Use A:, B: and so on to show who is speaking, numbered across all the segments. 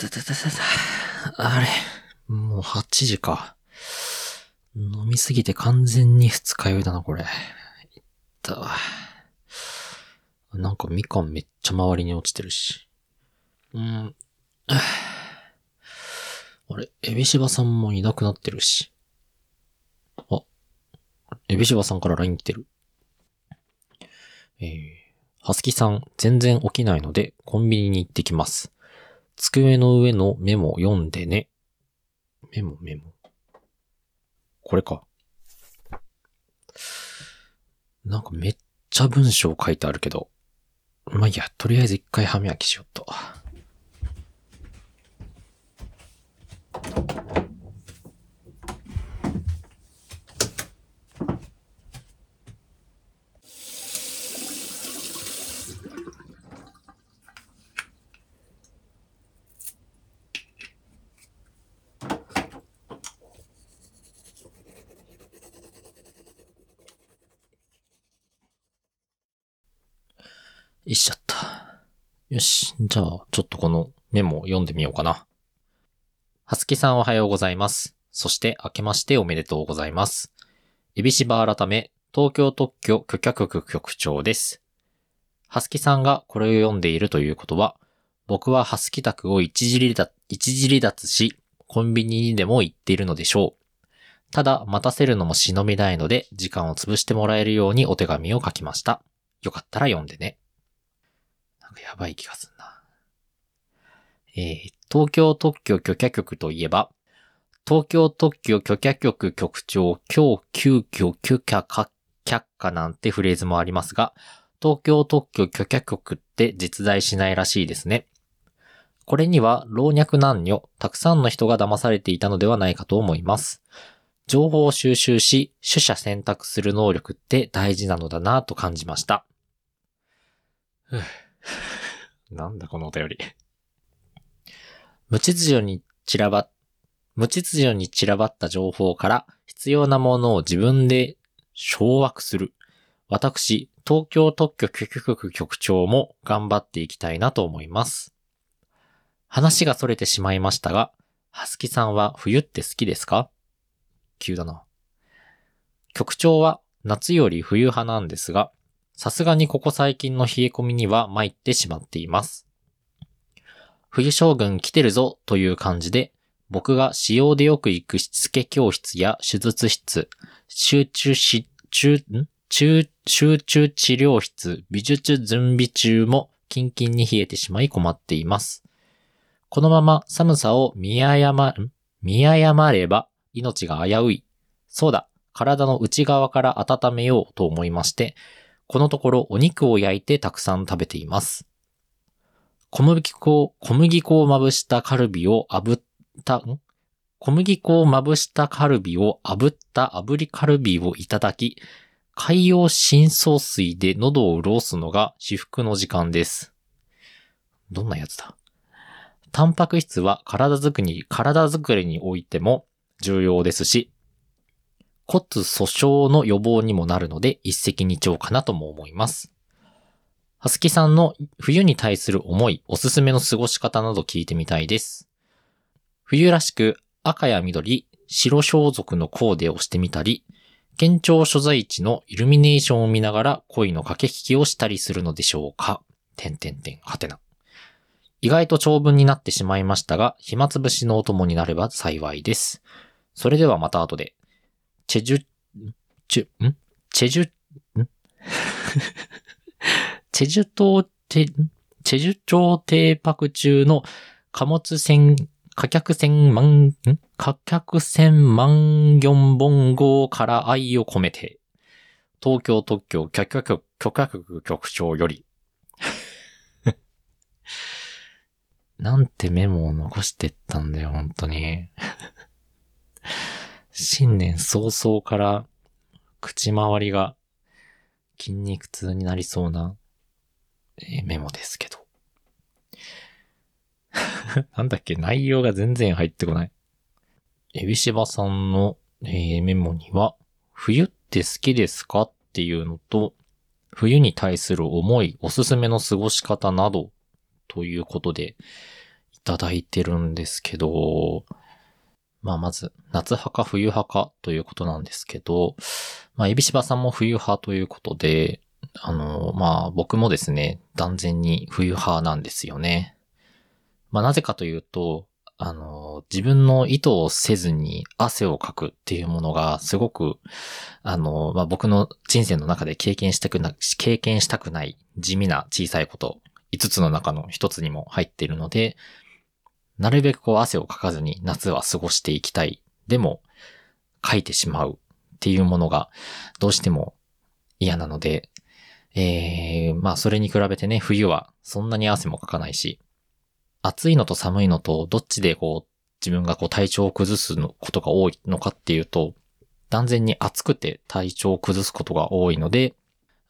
A: たたたたた。あれ、もう8時か。飲みすぎて完全に二日酔いだな、これ。いったわ。なんかみかんめっちゃ周りに落ちてるし。うん。あれ、エビシバさんもいなくなってるし。あ、エビシバさんから LINE 来てる。えー、ハスキさん、全然起きないので、コンビニに行ってきます。机の上のメモ読んでね。メモ、メモ。これか。なんかめっちゃ文章書いてあるけど。まあ、いや、とりあえず一回歯磨きしよっと。いっしゃった。よし。じゃあ、ちょっとこのメモを読んでみようかな。はつきさんおはようございます。そして、明けましておめでとうございます。エビシバ改め、東京特許許可局局長です。はすきさんがこれを読んでいるということは、僕ははすき宅を一時離脱、一時離脱し、コンビニにでも行っているのでしょう。ただ、待たせるのも忍びないので、時間を潰してもらえるようにお手紙を書きました。よかったら読んでね。なんかやばい気がすんな。えー、東京特許許可局といえば、東京特許許可局局長、今日急遽許可か却下なんてフレーズもありますが、東京特許許可局って実在しないらしいですね。これには老若男女、たくさんの人が騙されていたのではないかと思います。情報を収集し、取捨選択する能力って大事なのだなと感じました。なんだこのお便り。無秩序に散らば、無秩序に散らばった情報から必要なものを自分で掌握する。私、東京特許許可局局長も頑張っていきたいなと思います。話が逸れてしまいましたが、はすきさんは冬って好きですか？急だな。局長は夏より冬派なんですが、さすがにここ最近の冷え込みには参ってしまっています。冬将軍来てるぞという感じで、僕が使用でよく行くしつけ教室や手術室、集中し、中、ん？中、集中治療室、美術準備中もキンキンに冷えてしまい困っています。このまま寒さを見誤、ん？見誤れば命が危うい。そうだ、体の内側から温めようと思いまして、このところお肉を焼いてたくさん食べています。小麦粉、小麦粉をまぶしたカルビを炙った、ん？小麦粉をまぶしたカルビを炙った炙りカルビをいただき、海洋深層水で喉を潤すのが至福の時間です。どんなやつだ？タンパク質は体づくり、体づくりにおいても重要ですし、骨粗鬆の予防にもなるので一石二鳥かなとも思います。はすきさんの冬に対する思い、おすすめの過ごし方など聞いてみたいです。冬らしく赤や緑、白装束のコーデをしてみたり、県庁所在地のイルミネーションを見ながら恋の駆け引きをしたりするのでしょうかてんてんてん、はてな。意外と長文になってしまいましたが、暇つぶしのお供になれば幸いです。それではまた後で。チェジュ、チュ、ん？チェジュ、ん？チェジュ島、チェ、チェジュ町停泊中の貨物船、貨客船万、ん？貨客船万四本号から愛を込めて、東京特許許可局、許可局局長より、なんてメモを残してったんだよ、本当に。新年早々から口周りが筋肉痛になりそうな、えメモですけど。なんだっけ、内容が全然入ってこない。エビシバさんの、えメモには、冬って好きですかっていうのと、冬に対する思い、おすすめの過ごし方など、ということで、いただいてるんですけど、まあまず、夏派か冬派かということなんですけど、まあ、エビシバさんも冬派ということで、あの、まあ僕もですね、断然に冬派なんですよね。まあなぜかというと、あの、自分の意図をせずに汗をかくっていうものがすごく、あの、まあ僕の人生の中で経験したくな、経験したくない地味な小さいこと、5つの中の1つにも入っているので、なるべくこう汗をかかずに夏は過ごしていきたい。でも、かいてしまうっていうものがどうしても嫌なので、えー、まあそれに比べてね、冬はそんなに汗もかかないし、暑いのと寒いのとどっちでこう自分がこう体調を崩すことが多いのかっていうと、断然に暑くて体調を崩すことが多いので、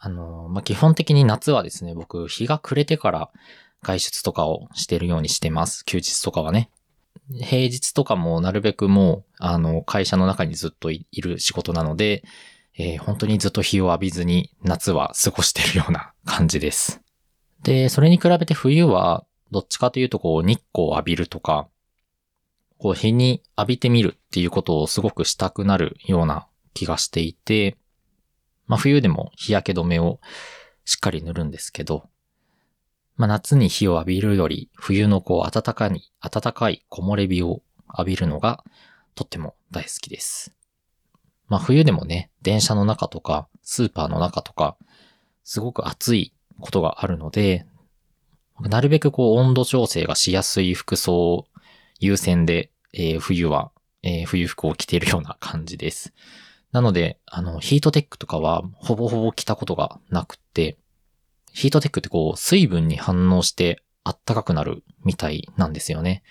A: あのまあ、基本的に夏はですね、僕、日が暮れてから外出とかをしてるようにしてます。休日とかはね。平日とかもなるべくもう、あの、会社の中にずっといる仕事なので、えー、本当にずっと日を浴びずに夏は過ごしてるような感じです。で、それに比べて冬は、どっちかというとこう日光を浴びるとか、こう日に浴びてみるっていうことをすごくしたくなるような気がしていて、まあ冬でも日焼け止めをしっかり塗るんですけど、まあ、夏に日を浴びるより、冬のこう、暖かい、暖かい木漏れ日を浴びるのが、とっても大好きです。まあ、冬でもね、電車の中とか、スーパーの中とか、すごく暑いことがあるので、なるべくこう、温度調整がしやすい服装を優先で、えー、冬は、えー、冬服を着ているような感じです。なので、あの、ヒートテックとかは、ほぼほぼ着たことがなくて、ヒートテックってこう、水分に反応してあったかくなるみたいなんですよね。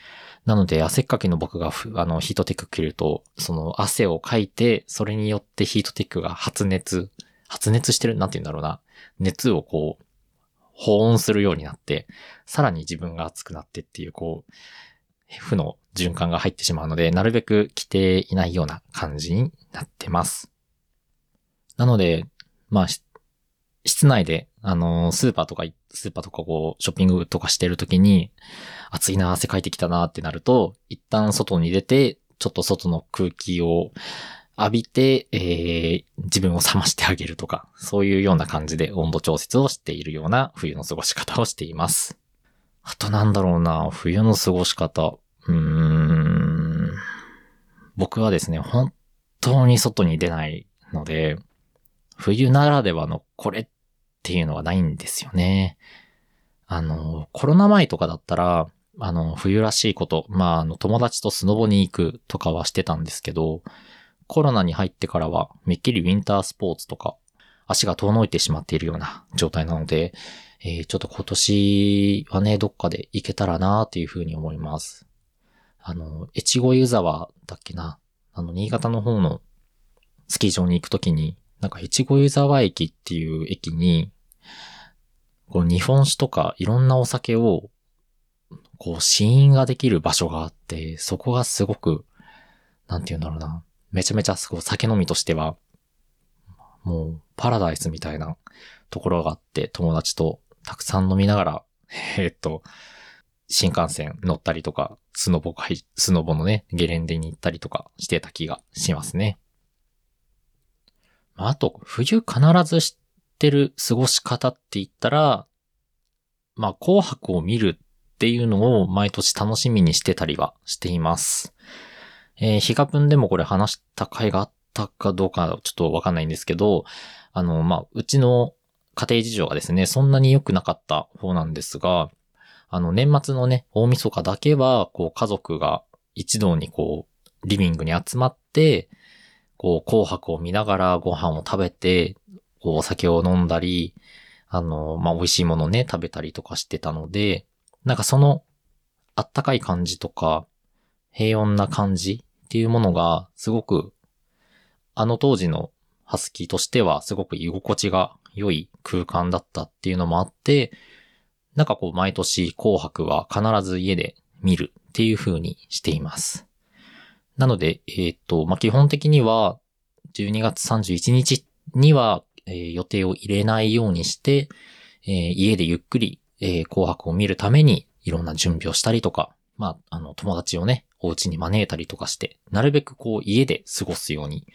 A: なので、汗っかきの僕があの、ヒートテック着ると、その汗をかいて、それによってヒートテックが発熱、発熱してるなんて言うんだろうな。熱をこう、保温するようになって、さらに自分が熱くなってっていう、こう、負の循環が入ってしまうので、なるべく着ていないような感じになってます。なので、まあ、室内で、あの、スーパーとか、スーパーとかこう、ショッピングとかしてるときに、暑いな、汗かいてきたなってなると、一旦外に出て、ちょっと外の空気を浴びて、えー、自分を冷ましてあげるとか、そういうような感じで温度調節をしているような冬の過ごし方をしています。あとなんだろうな、冬の過ごし方。うーん。僕はですね、本当に外に出ないので、冬ならではのこれっっていうのがないんですよね。あの、コロナ前とかだったら、あの、冬らしいこと、まあ、あの、友達とスノボに行くとかはしてたんですけど、コロナに入ってからは、めっきりウィンタースポーツとか、足が遠のいてしまっているような状態なので、えー、ちょっと今年はね、どっかで行けたらなっていうふうに思います。あの、越後湯沢だっけな？あの、新潟の方のスキー場に行くときに、なんか、越後湯沢駅っていう駅に、こう、日本酒とかいろんなお酒を、こう、試飲ができる場所があって、そこがすごく、なんて言うんだろうな。めちゃめちゃすごい酒飲みとしては、もう、パラダイスみたいなところがあって、友達とたくさん飲みながら、えー、っと、新幹線乗ったりとか、スノボ、スノボのね、ゲレンデに行ったりとかしてた気がしますね。あと、冬必ず知ってる過ごし方って言ったら、まあ、紅白を見るっていうのを毎年楽しみにしてたりはしています。えー、ヒガプンでもこれ話した回があったかどうかちょっとわかんないんですけど、あの、まあ、うちの家庭事情がですね、そんなに良くなかった方なんですが、あの、年末のね、大晦日だけは、こう、家族が一堂にこう、リビングに集まって、こう、紅白を見ながらご飯を食べて、こう、お酒を飲んだり、あの、まあ、美味しいものね、食べたりとかしてたので、なんかその、あったかい感じとか、平穏な感じっていうものが、すごく、あの当時のハスキーとしては、すごく居心地が良い空間だったっていうのもあって、なんかこう、毎年紅白は必ず家で見るっていう風にしています。なので、えっ、ー、と、まあ、基本的には、12月31日には、えー、予定を入れないようにして、えー、家でゆっくり、え紅白を見るために、いろんな準備をしたりとか、まあ、あの、友達をね、お家に招いたりとかして、なるべくこう家で過ごすように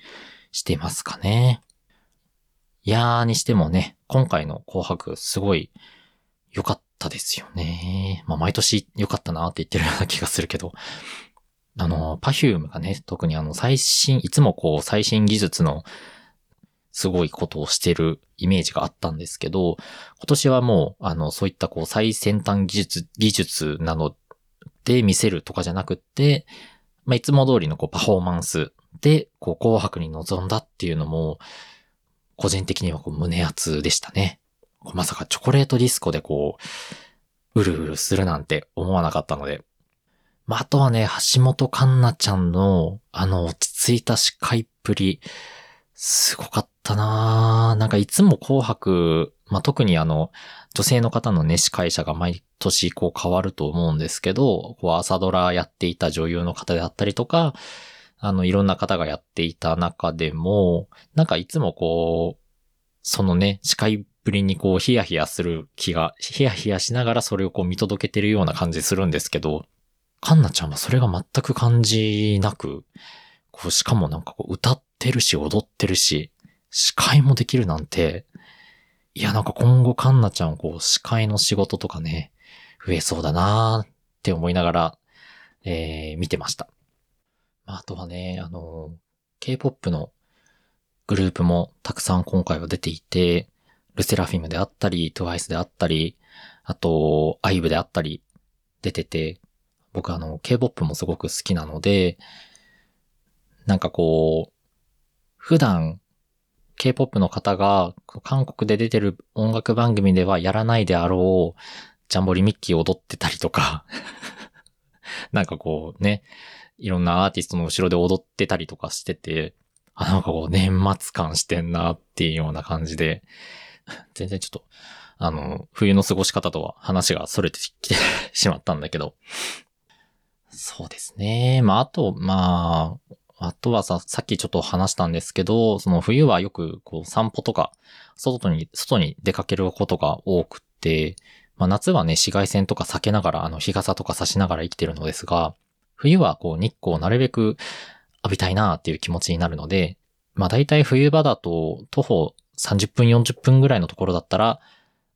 A: してますかね。いやーにしてもね、今回の紅白すごい良かったですよね。まあ毎年良かったなって言ってるような気がするけど、あの、パフュームがね、特にあの最新、いつもこう最新技術のすごいことをしてるイメージがあったんですけど、今年はもう、あの、そういったこう最先端技術、技術なので見せるとかじゃなくって、まあ、いつも通りのこうパフォーマンスで、こう紅白に臨んだっていうのも、個人的にはこう胸熱でしたね。まさかチョコレートディスコでこう、うるうるするなんて思わなかったので。まあ、あとはね、橋本環奈ちゃんの、あの、落ち着いた司会っぷり、すごかったたななんかいつも紅白、まあ、特にあの、女性の方のね、司会者が毎年こう変わると思うんですけど、こう朝ドラやっていた女優の方であったりとか、あの、いろんな方がやっていた中でも、なんかいつもこう、そのね、司会っぷりにこう、ヒヤヒヤする気が、ヒヤヒヤしながらそれをこう見届けてるような感じするんですけど、カンナちゃんはそれが全く感じなく、こう、しかもなんかこう、歌ってるし、踊ってるし、司会もできるなんて、いや、なんか今後カンナちゃん、こう、司会の仕事とかね、増えそうだなーって思いながら、えー、見てました。あとはね、あの、K-POP のグループもたくさん今回は出ていて、ルセラフィムであったり、TWICE であったり、あと、IVE であったり、出てて、僕あの、K-POP もすごく好きなので、なんかこう、普段 K-POP の方が韓国で出てる音楽番組ではやらないであろう、ジャンボリミッキー踊ってたりとか。なんかこうね、いろんなアーティストの後ろで踊ってたりとかしてて、あ、なんかこう年末感してんなっていうような感じで、全然ちょっと、あの、冬の過ごし方とは話が逸れてきて しまったんだけど、そうですね。まあ、あと、まあ、あとはさ、さっきちょっと話したんですけど、その冬はよくこう散歩とか、外に、外に出かけることが多くって、まあ夏はね、紫外線とか避けながら、あの日傘とか差しながら生きてるのですが、冬はこう日光をなるべく浴びたいなっていう気持ちになるので、まあ大体冬場だと徒歩30分40分ぐらいのところだったら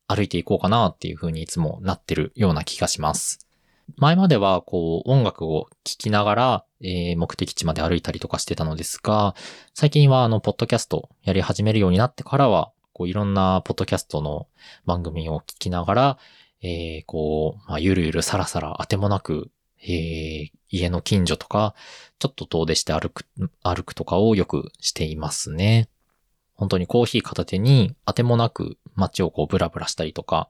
A: 歩いていこうかなっていう風にいつもなってるような気がします。前まではこう音楽を聴きながら、えー、目的地まで歩いたりとかしてたのですが、最近はあの、ポッドキャストやり始めるようになってからは、こういろんなポッドキャストの番組を聞きながら、えー、こう、まあ、ゆるゆるさらさら当てもなく、えー、家の近所とか、ちょっと遠出して歩く、歩くとかをよくしていますね。本当にコーヒー片手に当てもなく街をこうブラブラしたりとか、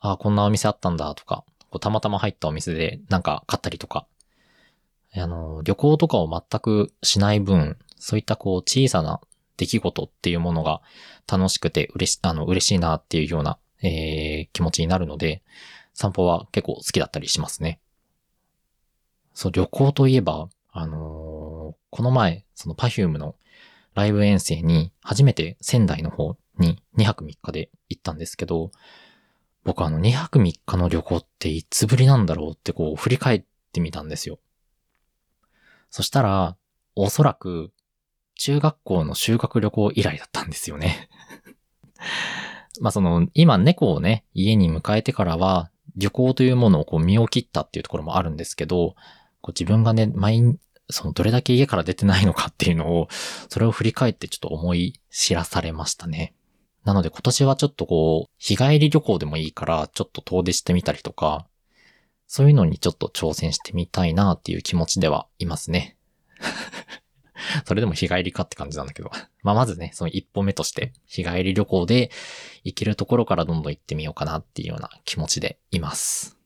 A: ああ、こんなお店あったんだとか、こうたまたま入ったお店でなんか買ったりとか、あの、旅行とかを全くしない分、そういったこう小さな出来事っていうものが楽しくて嬉し、あの、嬉しいなっていうような、えー、気持ちになるので、散歩は結構好きだったりしますね。そう、旅行といえば、あのー、この前、その Perfume のライブ遠征に初めて仙台の方に2泊3日で行ったんですけど、僕あの2泊3日の旅行っていつぶりなんだろうってこう振り返ってみたんですよ。そしたら、おそらく中学校の修学旅行以来だったんですよね まあその、今猫をね、家に迎えてからは旅行というものをこう身を切ったっていうところもあるんですけど、こう自分がね、毎、そのどれだけ家から出てないのかっていうのを、それを振り返ってちょっと思い知らされましたね。なので今年はちょっとこう、日帰り旅行でもいいから、ちょっと遠出してみたりとか、そういうのにちょっと挑戦してみたいなっていう気持ちではいますね。それでも日帰りかって感じなんだけど。まあまずね、その一歩目として日帰り旅行で行けるところからどんどん行ってみようかなっていうような気持ちでいます。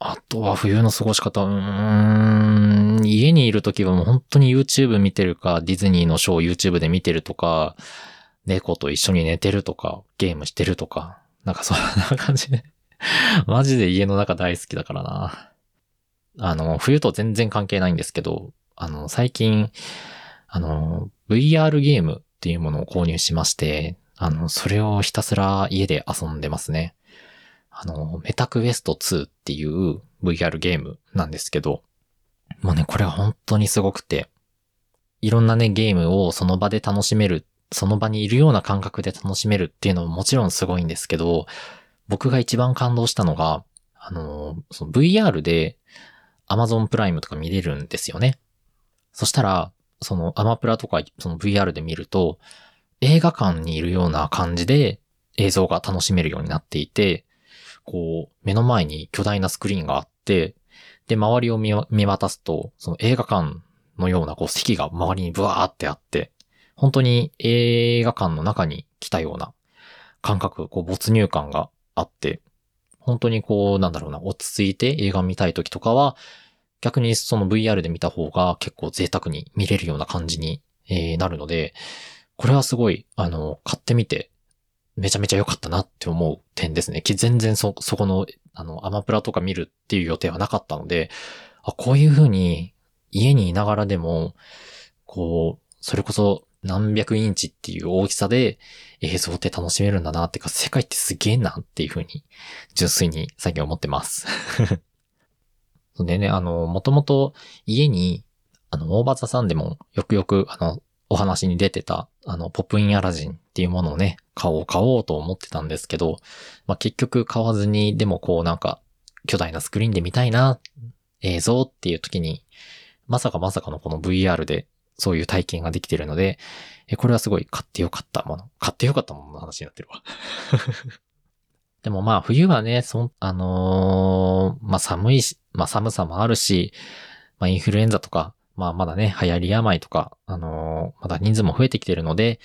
A: あとは冬の過ごし方、うーん、家にいるときはもう本当に YouTube 見てるか、ディズニーのショー YouTube で見てるとか、猫と一緒に寝てるとか、ゲームしてるとか、なんかそんな感じで マジで家の中大好きだからな。あの、冬と全然関係ないんですけど、あの、最近、あの、VR ゲームっていうものを購入しまして、あの、それをひたすら家で遊んでますね。あの、メタクエスト2っていう VR ゲームなんですけど、もうね、これは本当にすごくて、いろんなね、ゲームをその場で楽しめる、その場にいるような感覚で楽しめるっていうのももちろんすごいんですけど、僕が一番感動したのが、あの、の VR で Amazon プライムとか見れるんですよね。そしたら、そのアマプラとかその VR で見ると、映画館にいるような感じで映像が楽しめるようになっていて、こう、目の前に巨大なスクリーンがあって、で、周りを見渡すと、その映画館のようなこう席が周りにブワーってあって、本当に映画館の中に来たような感覚、こう没入感があって、本当にこう、なんだろうな、落ち着いて映画見たい時とかは、逆にその VR で見た方が結構贅沢に見れるような感じに、えなるので、これはすごい、あの、買ってみて、めちゃめちゃ良かったなって思う点ですね。全然そ、そこの、あの、アマプラとか見るっていう予定はなかったので、あ、こういう風に家にいながらでも、こう、それこそ何百インチっていう大きさで映像って楽しめるんだなってか、世界ってすげえなっていう風に、純粋に最近思ってます。でね、あの、もともと家に、あの、大場座さんでもよくよく、あの、お話に出てた、あの、ポップインアラジンっていうものをね、買おう買おうと思ってたんですけど、まあ、結局買わずに、でもこうなんか、巨大なスクリーンで見たいな、映像っていう時に、まさかまさかのこの VR でそういう体験ができてるので、えこれはすごい買ってよかったもの。買ってよかったものの話になってるわ。でもまあ冬はね、そんあのー、まあ寒いし、まあ寒さもあるし、まあインフルエンザとか、まあまだね、流行り病とか、あのー、まだ人数も増えてきてるので、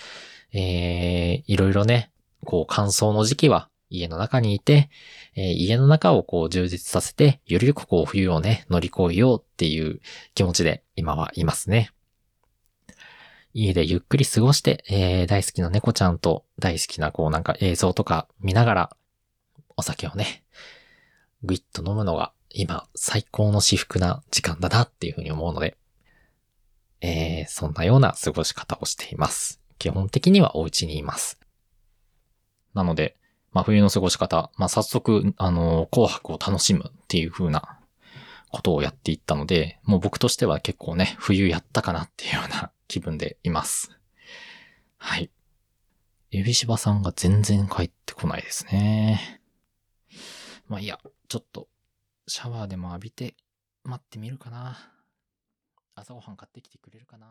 A: えー、いろいろね、こう乾燥の時期は家の中にいて、えー、家の中をこう充実させて、よりよくこう冬をね、乗り越えようっていう気持ちで今はいますね。家でゆっくり過ごして、えー、大好きな猫ちゃんと大好きなこうなんか映像とか見ながら、お酒をね、ぐいっと飲むのが今最高の至福な時間だなっていうふうに思うので、えー、そんなような過ごし方をしています。基本的にはお家にいます。なので、まあ冬の過ごし方、まあ早速、あの、紅白を楽しむっていう風なことをやっていったので、もう僕としては結構ね、冬やったかなっていうような気分でいます。はい。指柴さんが全然帰ってこないですね。まあいいや、ちょっとシャワーでも浴びて待ってみるかな。朝ごはん買ってきてくれるかな。